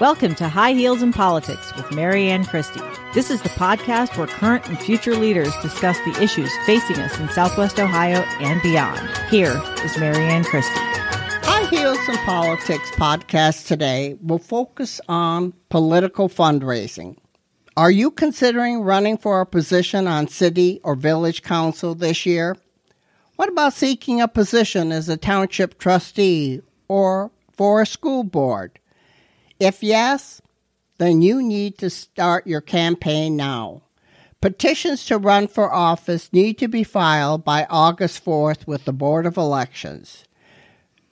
Welcome to High Heels in Politics with Mary Anne Christie. This is the podcast where current and future leaders discuss the issues facing us in Southwest Ohio and beyond. Here is Mary Anne Christie. High Heels in Politics podcast today will focus on political fundraising. Are you considering running for a position on city or village council this year? What about seeking a position as a township trustee or for a school board? If yes, then you need to start your campaign now. Petitions to run for office need to be filed by August 4th with the Board of Elections.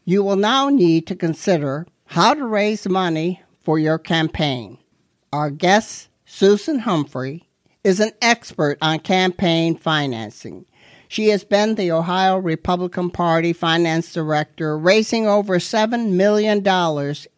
You will now need to consider how to raise money for your campaign. Our guest, Susan Humphrey, is an expert on campaign financing. She has been the Ohio Republican Party finance director, raising over $7 million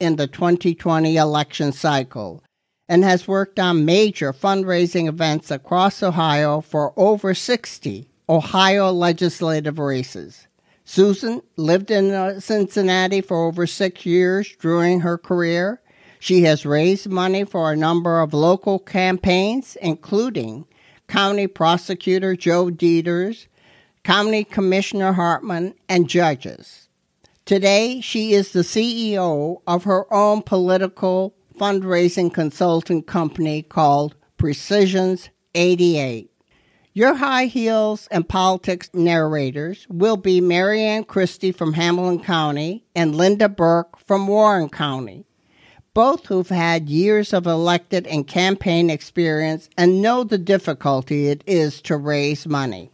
in the 2020 election cycle, and has worked on major fundraising events across Ohio for over 60 Ohio legislative races. Susan lived in uh, Cincinnati for over six years during her career. She has raised money for a number of local campaigns, including County Prosecutor Joe Deters, County Commissioner Hartmann, and judges. Today, she is the CEO of her own political fundraising consulting company called Precisions 88. Your high heels and politics narrators will be Mary Anne Christie from Hamilton County and Linda Burke from Warren County, both who've had years of elected and campaign experience and know the difficulty it is to raise money.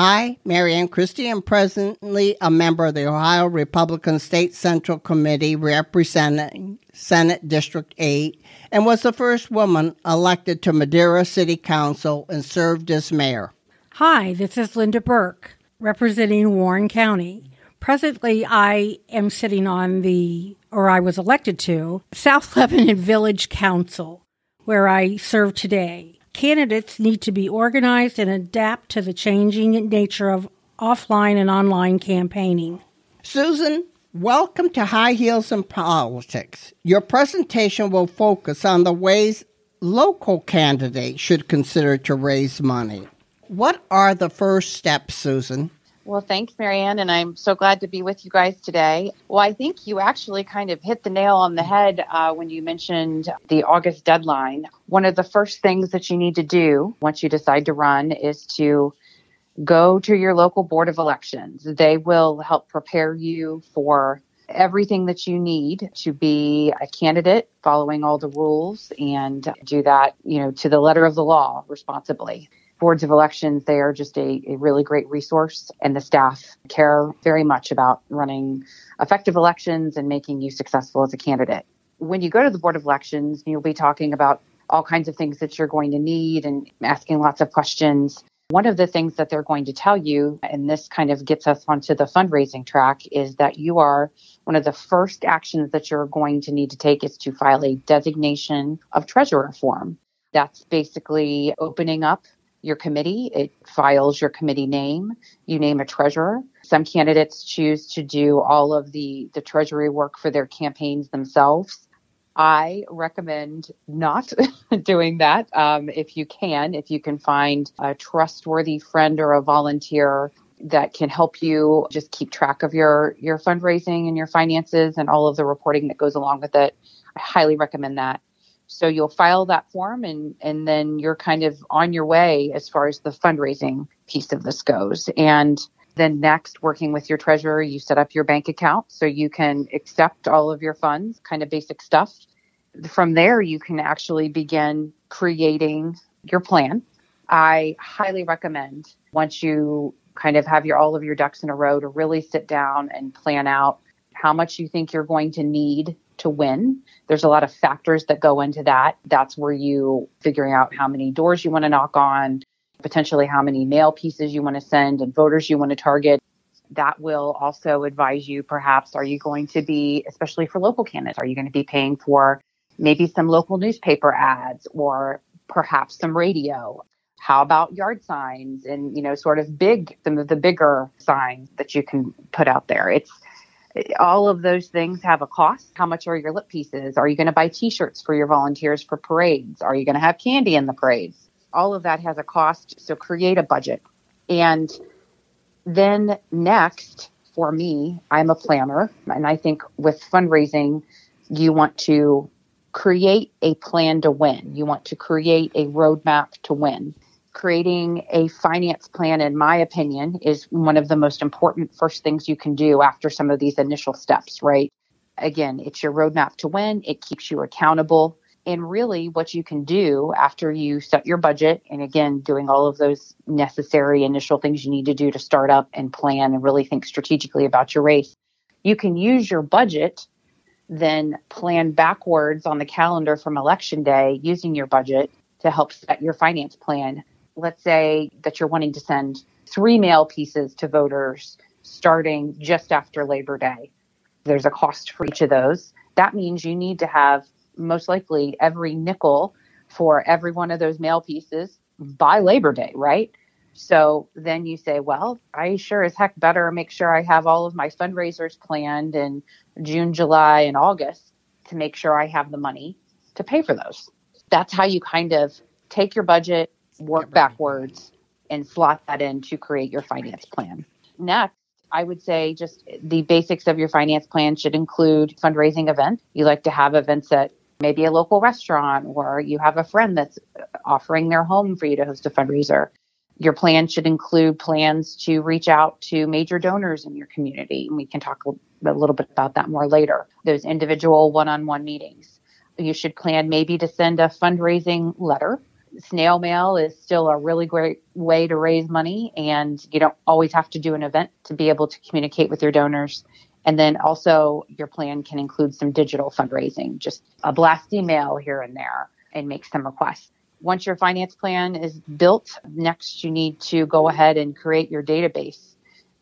I, Mary Anne Christie, am presently a member of the Ohio Republican State Central Committee representing Senate District 8 and was the first woman elected to Madeira City Council and served as mayor. Hi, this is Linda Burke, representing Warren County. Presently, I am sitting on the, or I was elected to, South Lebanon Village Council, where I serve today. Candidates need to be organized and adapt to the changing nature of offline and online campaigning. Susan, welcome to High Heels in Politics. Your presentation will focus on the ways local candidates should consider to raise money. What are the first steps, Susan? Well, thanks, Mary Anne, and I'm so glad to be with you guys today. Well, I think you actually kind of hit the nail on the head uh, when you mentioned the August deadline. One of the first things that you need to do once you decide to run is to go to your local board of elections. They will help prepare you for everything that you need to be a candidate following all the rules and do that, you know, to the letter of the law responsibly boards of elections, they are just a, a really great resource, and the staff care very much about running effective elections and making you successful as a candidate. When you go to the Board of Elections, you'll be talking about all kinds of things that you're going to need and asking lots of questions. One of the things that they're going to tell you, and this kind of gets us onto the fundraising track, is that you are one of the first actions that you're going to need to take is to file a designation of treasurer form. That's basically opening up your committee. It files your committee name. You name a treasurer. Some candidates choose to do all of the, the treasury work for their campaigns themselves. I recommend not doing that um, if you can, if you can find a trustworthy friend or a volunteer that can help you just keep track of your your fundraising and your finances and all of the reporting that goes along with it. I highly recommend that. So you'll file that form and, and then you're kind of on your way as far as the fundraising piece of this goes. And then next, working with your treasurer, you set up your bank account so you can accept all of your funds, kind of basic stuff. From there, you can actually begin creating your plan. I highly recommend once you kind of have your all of your ducks in a row to really sit down and plan out how much you think you're going to need to win. There's a lot of factors that go into that. That's where you figuring out how many doors you want to knock on, potentially how many mail pieces you want to send and voters you want to target. That will also advise you perhaps are you going to be, especially for local candidates, are you going to be paying for maybe some local newspaper ads or perhaps some radio? How about yard signs and, you know, sort of big, some of the bigger signs that you can put out there? It's all of those things have a cost. How much are your lip pieces? Are you going to buy t shirts for your volunteers for parades? Are you going to have candy in the parades? All of that has a cost. So create a budget. And then next, for me, I'm a planner. And I think with fundraising, you want to create a plan to win. You want to create a roadmap to win creating a finance plan, in my opinion, is one of the most important first things you can do after some of these initial steps, right? Again, it's your roadmap to win, it keeps you accountable. And really, what you can do after you set your budget, and again, doing all of those necessary initial things you need to do to start up and plan and really think strategically about your race, you can use your budget, then plan backwards on the calendar from election day using your budget to help set your finance plan let's say that you're wanting to send three mail pieces to voters starting just after Labor Day. There's a cost for each of those. That means you need to have most likely every nickel for every one of those mail pieces by Labor Day, right? So then you say, well, I sure as heck better make sure I have all of my fundraisers planned in June, July, and August to make sure I have the money to pay for those. That's how you kind of take your budget, work backwards and slot that in to create your finance plan. Next, I would say just the basics of your finance plan should include fundraising events. You like to have events at maybe a local restaurant or you have a friend that's offering their home for you to host a fundraiser. Your plan should include plans to reach out to major donors in your community. And we can talk a little bit about that more later. Those individual one on one meetings. You should plan maybe to send a fundraising letter snail mail is still a really great way to raise money and you don't always have to do an event to be able to communicate with your donors. And then also your plan can include some digital fundraising just a blast email here and there and make some requests. Once your finance plan is built next you need to go ahead and create your database.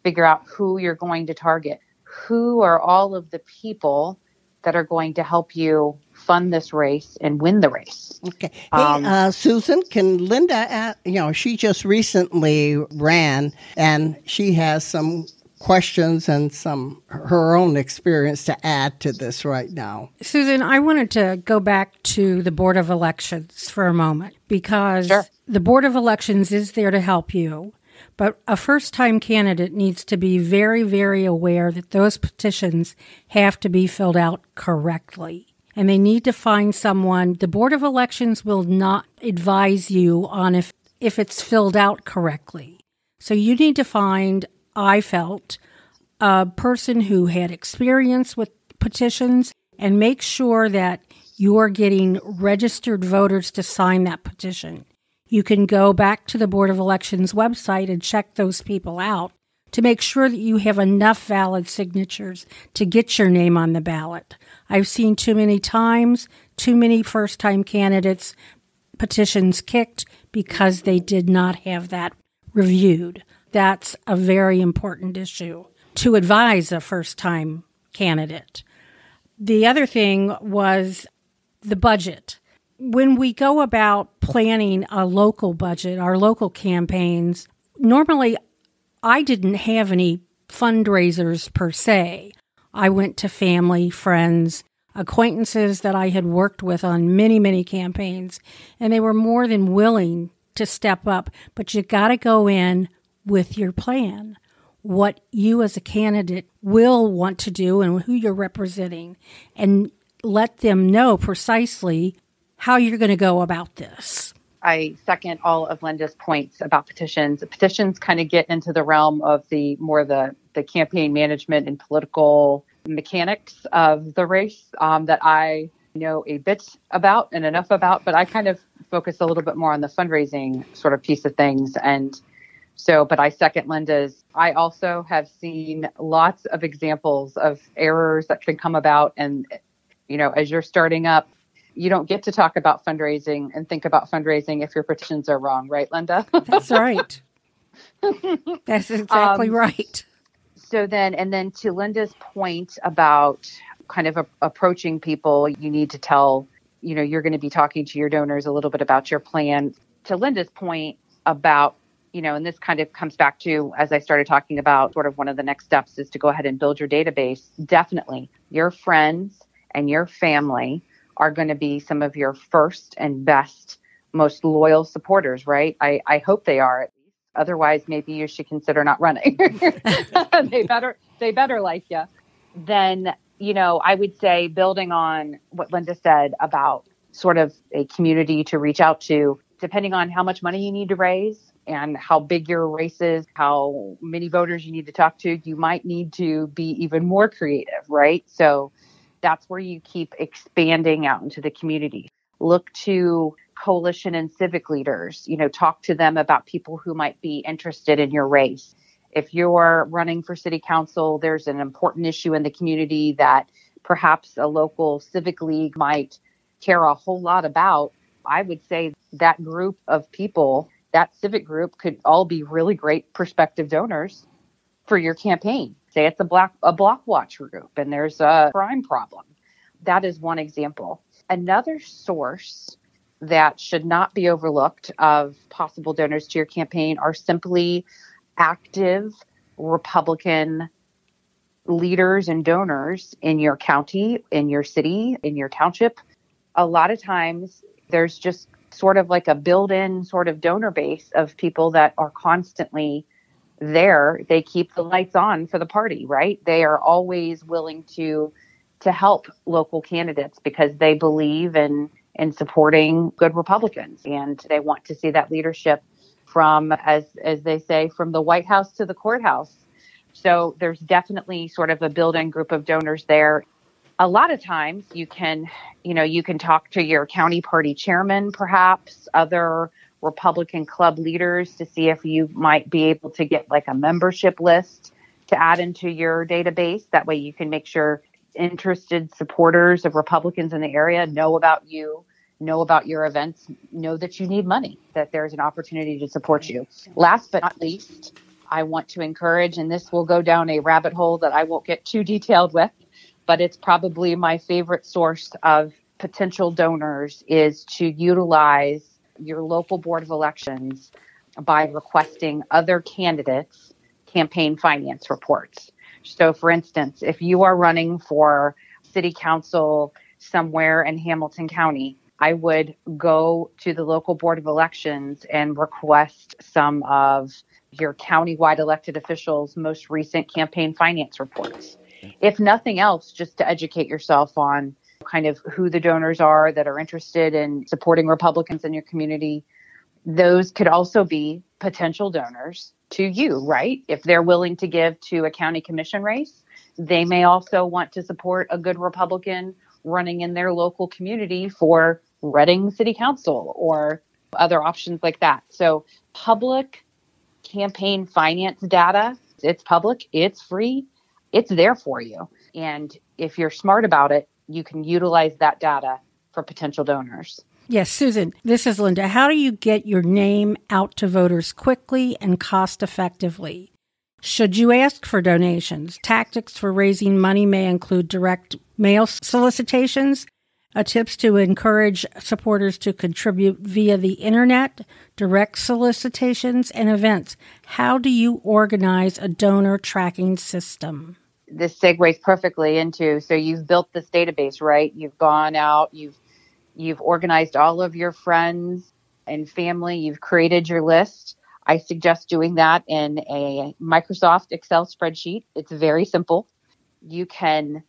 Figure out who you're going to target. Who are all of the people that are going to help you fund this race and win the race. Okay. Hey, um, uh, Susan, can Linda, add, you know, she just recently ran and she has some questions and some her own experience to add to this right now. Susan, I wanted to go back to the Board of Elections for a moment because sure. the Board of Elections is there to help you. But a first time candidate needs to be very, very aware that those petitions have to be filled out correctly. And they need to find someone. The Board of Elections will not advise you on if, if it's filled out correctly. So you need to find, I felt, a person who had experience with petitions and make sure that you're getting registered voters to sign that petition. You can go back to the Board of Elections website and check those people out to make sure that you have enough valid signatures to get your name on the ballot. I've seen too many times, too many first time candidates petitions kicked because they did not have that reviewed. That's a very important issue to advise a first time candidate. The other thing was the budget when we go about planning a local budget, our local campaigns, normally I didn't have any fundraisers per se. I went to family, friends, acquaintances that I had worked with on many, many campaigns, and they were more than willing to step up. But you got to go in with your plan, what you as a candidate will want to do and who you're representing, and let them know precisely how you're going to go about this. I second all of Linda's points about petitions. Petitions kind of get into the realm of the more the the campaign management and political mechanics of the race um, that I know a bit about and enough about, but I kind of focus a little bit more on the fundraising sort of piece of things. And so, but I second Linda's. I also have seen lots of examples of errors that can come about. And, you know, as you're starting up, you don't get to talk about fundraising and think about fundraising if your petitions are wrong, right, Linda? That's right. That's exactly um, right. So then, and then to Linda's point about kind of a, approaching people, you need to tell, you know, you're going to be talking to your donors a little bit about your plan. To Linda's point about, you know, and this kind of comes back to as I started talking about sort of one of the next steps is to go ahead and build your database. Definitely your friends and your family are going to be some of your first and best, most loyal supporters, right? I, I hope they are. Otherwise, maybe you should consider not running. they better they better like you. Then you know, I would say building on what Linda said about sort of a community to reach out to, depending on how much money you need to raise and how big your race is, how many voters you need to talk to, you might need to be even more creative, right? So that's where you keep expanding out into the community. Look to coalition and civic leaders, you know, talk to them about people who might be interested in your race. If you're running for city council, there's an important issue in the community that perhaps a local civic league might care a whole lot about. I would say that group of people, that civic group could all be really great prospective donors for your campaign. Say it's a black a block watch group and there's a crime problem. That is one example. Another source that should not be overlooked of possible donors to your campaign are simply active Republican leaders and donors in your county, in your city, in your township. A lot of times there's just sort of like a built in sort of donor base of people that are constantly there. They keep the lights on for the party, right? They are always willing to to help local candidates because they believe in in supporting good Republicans and they want to see that leadership from as as they say from the White House to the courthouse. So there's definitely sort of a built-in group of donors there. A lot of times you can, you know, you can talk to your county party chairman, perhaps other Republican club leaders to see if you might be able to get like a membership list to add into your database. That way you can make sure interested supporters of Republicans in the area know about you, know about your events, know that you need money, that there's an opportunity to support you. Last but not least, I want to encourage, and this will go down a rabbit hole that I won't get too detailed with, but it's probably my favorite source of potential donors is to utilize your local board of elections by requesting other candidates campaign finance reports. So, for instance, if you are running for city council somewhere in Hamilton County, I would go to the local board of elections and request some of your countywide elected officials' most recent campaign finance reports. If nothing else, just to educate yourself on kind of who the donors are that are interested in supporting Republicans in your community. Those could also be potential donors to you, right? If they're willing to give to a county commission race, they may also want to support a good Republican running in their local community for Reading City Council or other options like that. So, public campaign finance data, it's public, it's free, it's there for you. And if you're smart about it, you can utilize that data for potential donors. Yes, Susan, this is Linda. How do you get your name out to voters quickly and cost effectively? Should you ask for donations? Tactics for raising money may include direct mail solicitations, uh, tips to encourage supporters to contribute via the internet, direct solicitations, and events. How do you organize a donor tracking system? this segues perfectly into so you've built this database right you've gone out you've you've organized all of your friends and family you've created your list. I suggest doing that in a microsoft excel spreadsheet. It's very simple. You can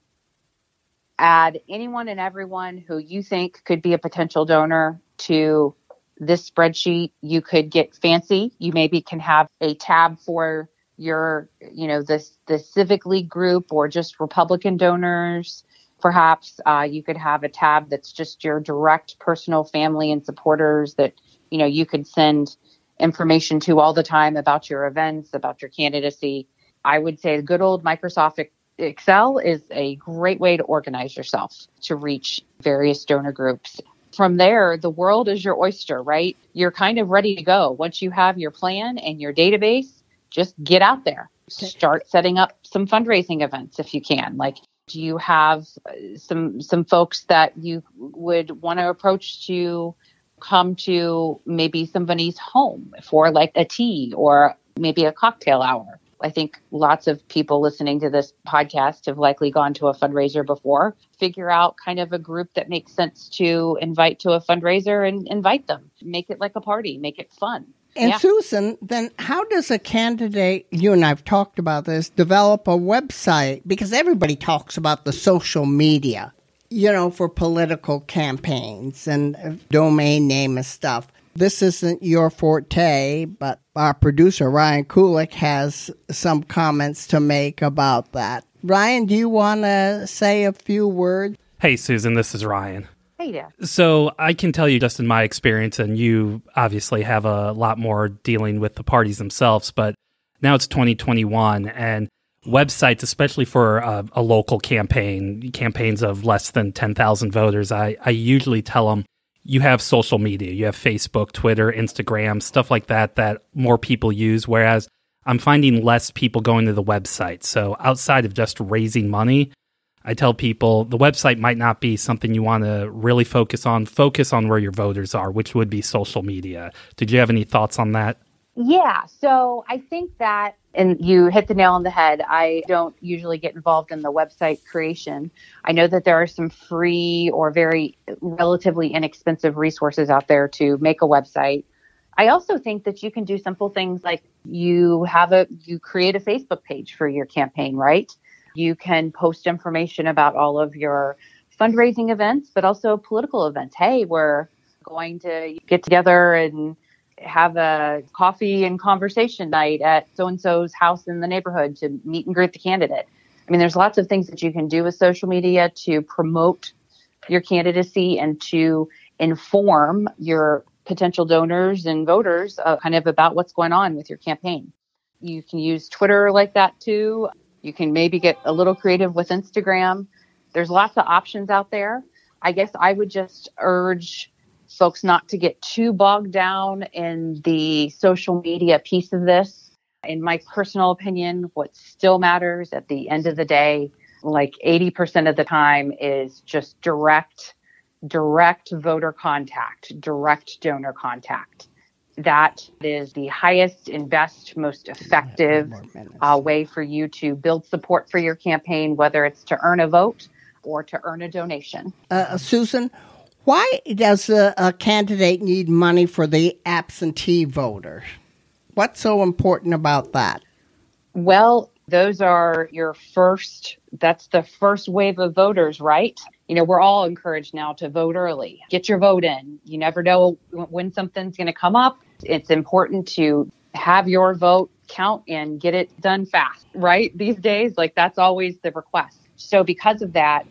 add anyone and everyone who you think could be a potential donor to this spreadsheet. You could get fancy. You maybe can have a tab for your you know the the civic league group or just republican donors perhaps uh, you could have a tab that's just your direct personal family and supporters that you know you could send information to all the time about your events about your candidacy. I would say the good old microsoft excel is a great way to organize yourself to reach various donor groups. From there the world is your oyster right? You're kind of ready to go. Once you have your plan and your database just get out there. Start setting up some fundraising events if you can. Like, do you have uh, some some folks that you would want to approach to come to maybe somebody's home for like a tea or maybe a cocktail hour. I think lots of people listening to this podcast have likely gone to a fundraiser before. Figure out kind of a group that makes sense to invite to a fundraiser and invite them. Make it like a party, make it fun. And Yeah. Susan, then how does a candidate, you and I've talked about this, develop a website? Because everybody talks about the social media, you know, for political campaigns and uh, domain name and stuff. This isn't your forte, but our producer, Ryan Kulik, has some comments to make about that. Ryan, do you want to say a few words? Hey, Susan, this is Ryan. Yeah. So I can tell you just in my experience, and you obviously have a lot more dealing with the parties themselves, but now it's 2021 and websites, especially for a, a local campaign, campaigns of less than 10,000 voters, I, I usually tell them you have social media, you have Facebook, Twitter, Instagram, stuff like that, that more people use. Whereas I'm finding less people going to the website. So outside of just raising money, I tell people the website might not be something you want to really focus on. Focus on where your voters are, which would be social media. Did you have any thoughts on that? Yeah, so I think that, and you hit the nail on the head. I don't usually get involved in the website creation. I know that there are some free or very relatively inexpensive resources out there to make a website. I also think that you can do simple things like you have a, you create a Facebook page for your campaign, right? You can post information about all of your fundraising events, but also political events. Hey, we're going to get together and have a coffee and conversation night at so and so's house in the neighborhood to meet and greet the candidate. I mean, there's lots of things that you can do with social media to promote your candidacy and to inform your potential donors and voters uh, kind of about what's going on with your campaign. You can use Twitter like that too. You can maybe get a little creative with Instagram. There's lots of options out there. I guess I would just urge folks not to get too bogged down in the social media piece of this. In my personal opinion, what still matters at the end of the day, like 80% of the time, is just direct, direct voter contact, direct donor contact. That is the highest and best, most effective uh, way for you to build support for your campaign, whether it's to earn a vote or to earn a donation. Uh, Susan, why does a, a candidate need money for the absentee voters? What's so important about that? Well, those are your first, that's the first wave of voters, right? You know, we're all encouraged now to vote early. Get your vote in. You never know when something's going to come up. It's important to have your vote count and get it done fast, right? These days, like that's always the request. So, because of that,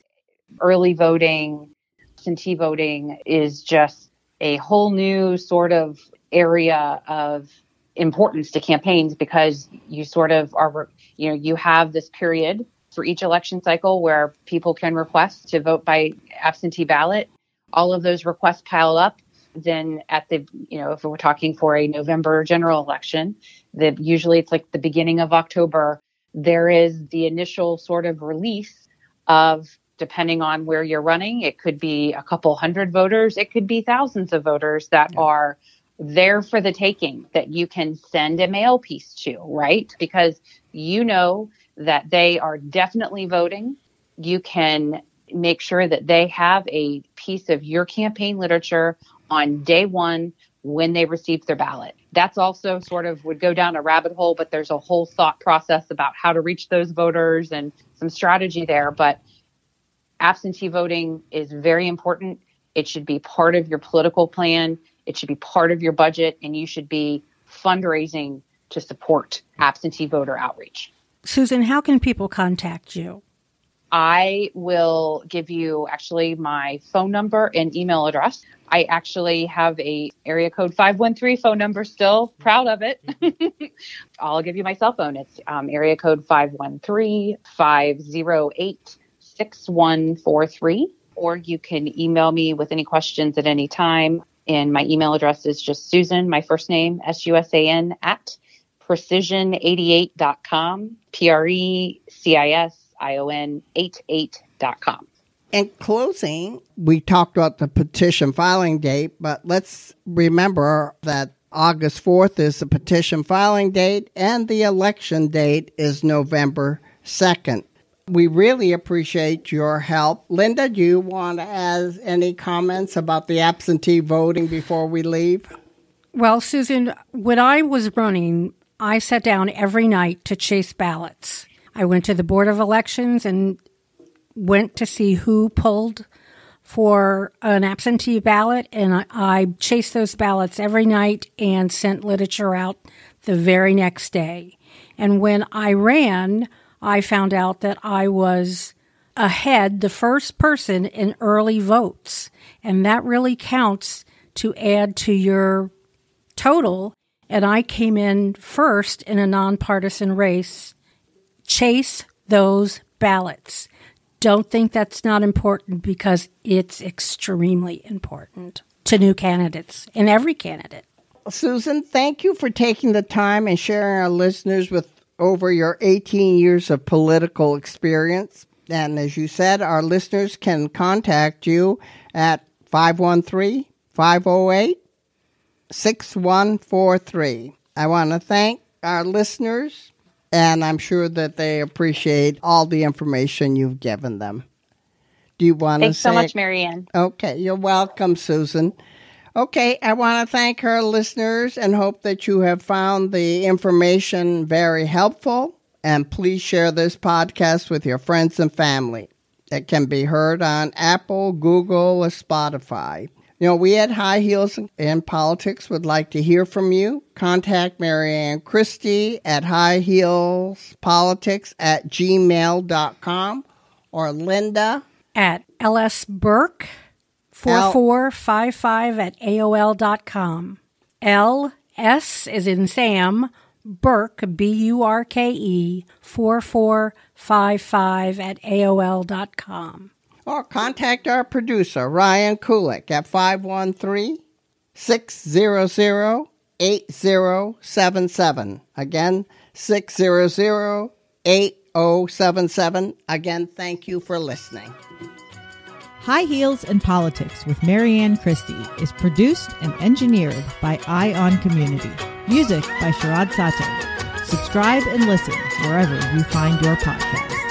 early voting, absentee voting is just a whole new sort of area of importance to campaigns because you sort of are, you know, you have this period for each election cycle where people can request to vote by absentee ballot. All of those requests pile up. Then at the, you know, if we're talking for a November general election, that usually it's like the beginning of October, there is the initial sort of release of depending on where you're running, it could be a couple hundred voters, it could be thousands of voters that yeah. are there for the taking that you can send a mail piece to, right? Because you know that they are definitely voting. You can make sure that they have a piece of your campaign literature on day one when they receive their ballot. That's also sort of would go down a rabbit hole, but there's a whole thought process about how to reach those voters and some strategy there. But absentee voting is very important. It should be part of your political plan. It should be part of your budget, and you should be fundraising to support absentee voter outreach. Susan, how can people contact you? I will give you actually my phone number and email address. I actually have a area code 513 phone number still, proud of it. I'll give you my cell phone. It's um, area code 513 508 6143. Or you can email me with any questions at any time. And my email address is just Susan, my first name, S U S A N, at precision88.com, P R E C I S I O N 88.com. In closing, we talked about the petition filing date, but let's remember that August 4th is the petition filing date and the election date is November 2nd. We really appreciate your help. Linda, do you want to add any comments about the absentee voting before we leave? Well, Susan, when I was running, I sat down every night to chase ballots. I went to the Board of Elections and went to see who pulled for an absentee ballot, and I, I chased those ballots every night and sent literature out the very next day. And when I ran, I found out that I was ahead, the first person in early votes. And that really counts to add to your total. And I came in first in a nonpartisan race. Chase those ballots. Don't think that's not important because it's extremely important to new candidates and every candidate. Susan, thank you for taking the time and sharing our listeners with over your 18 years of political experience. And as you said, our listeners can contact you at 513 508 6143. I want to thank our listeners, and I'm sure that they appreciate all the information you've given them. Do you want Thanks to say? so much, Mary Anne. Okay, you're welcome, Susan. Okay, I want to thank our listeners and hope that you have found the information very helpful. And please share this podcast with your friends and family. It can be heard on Apple, Google, or Spotify. You know, we at High Heels in Politics would like to hear from you. Contact Mary Anne Christie at highheelspolitics at gmail.com or Linda At LS Burke 4455 at AOL.com. L S is in Sam, Burke, B U R K E, 4455 at AOL.com. or contact our producer, Ryan Kulik, at 513 600 8077. Again, 600 8077. Again, thank you for listening. High Heels and Politics with Mary Anne Christie is produced and engineered by Ion Community. Music by Sharad Sateh. Subscribe and listen wherever you find your podcast.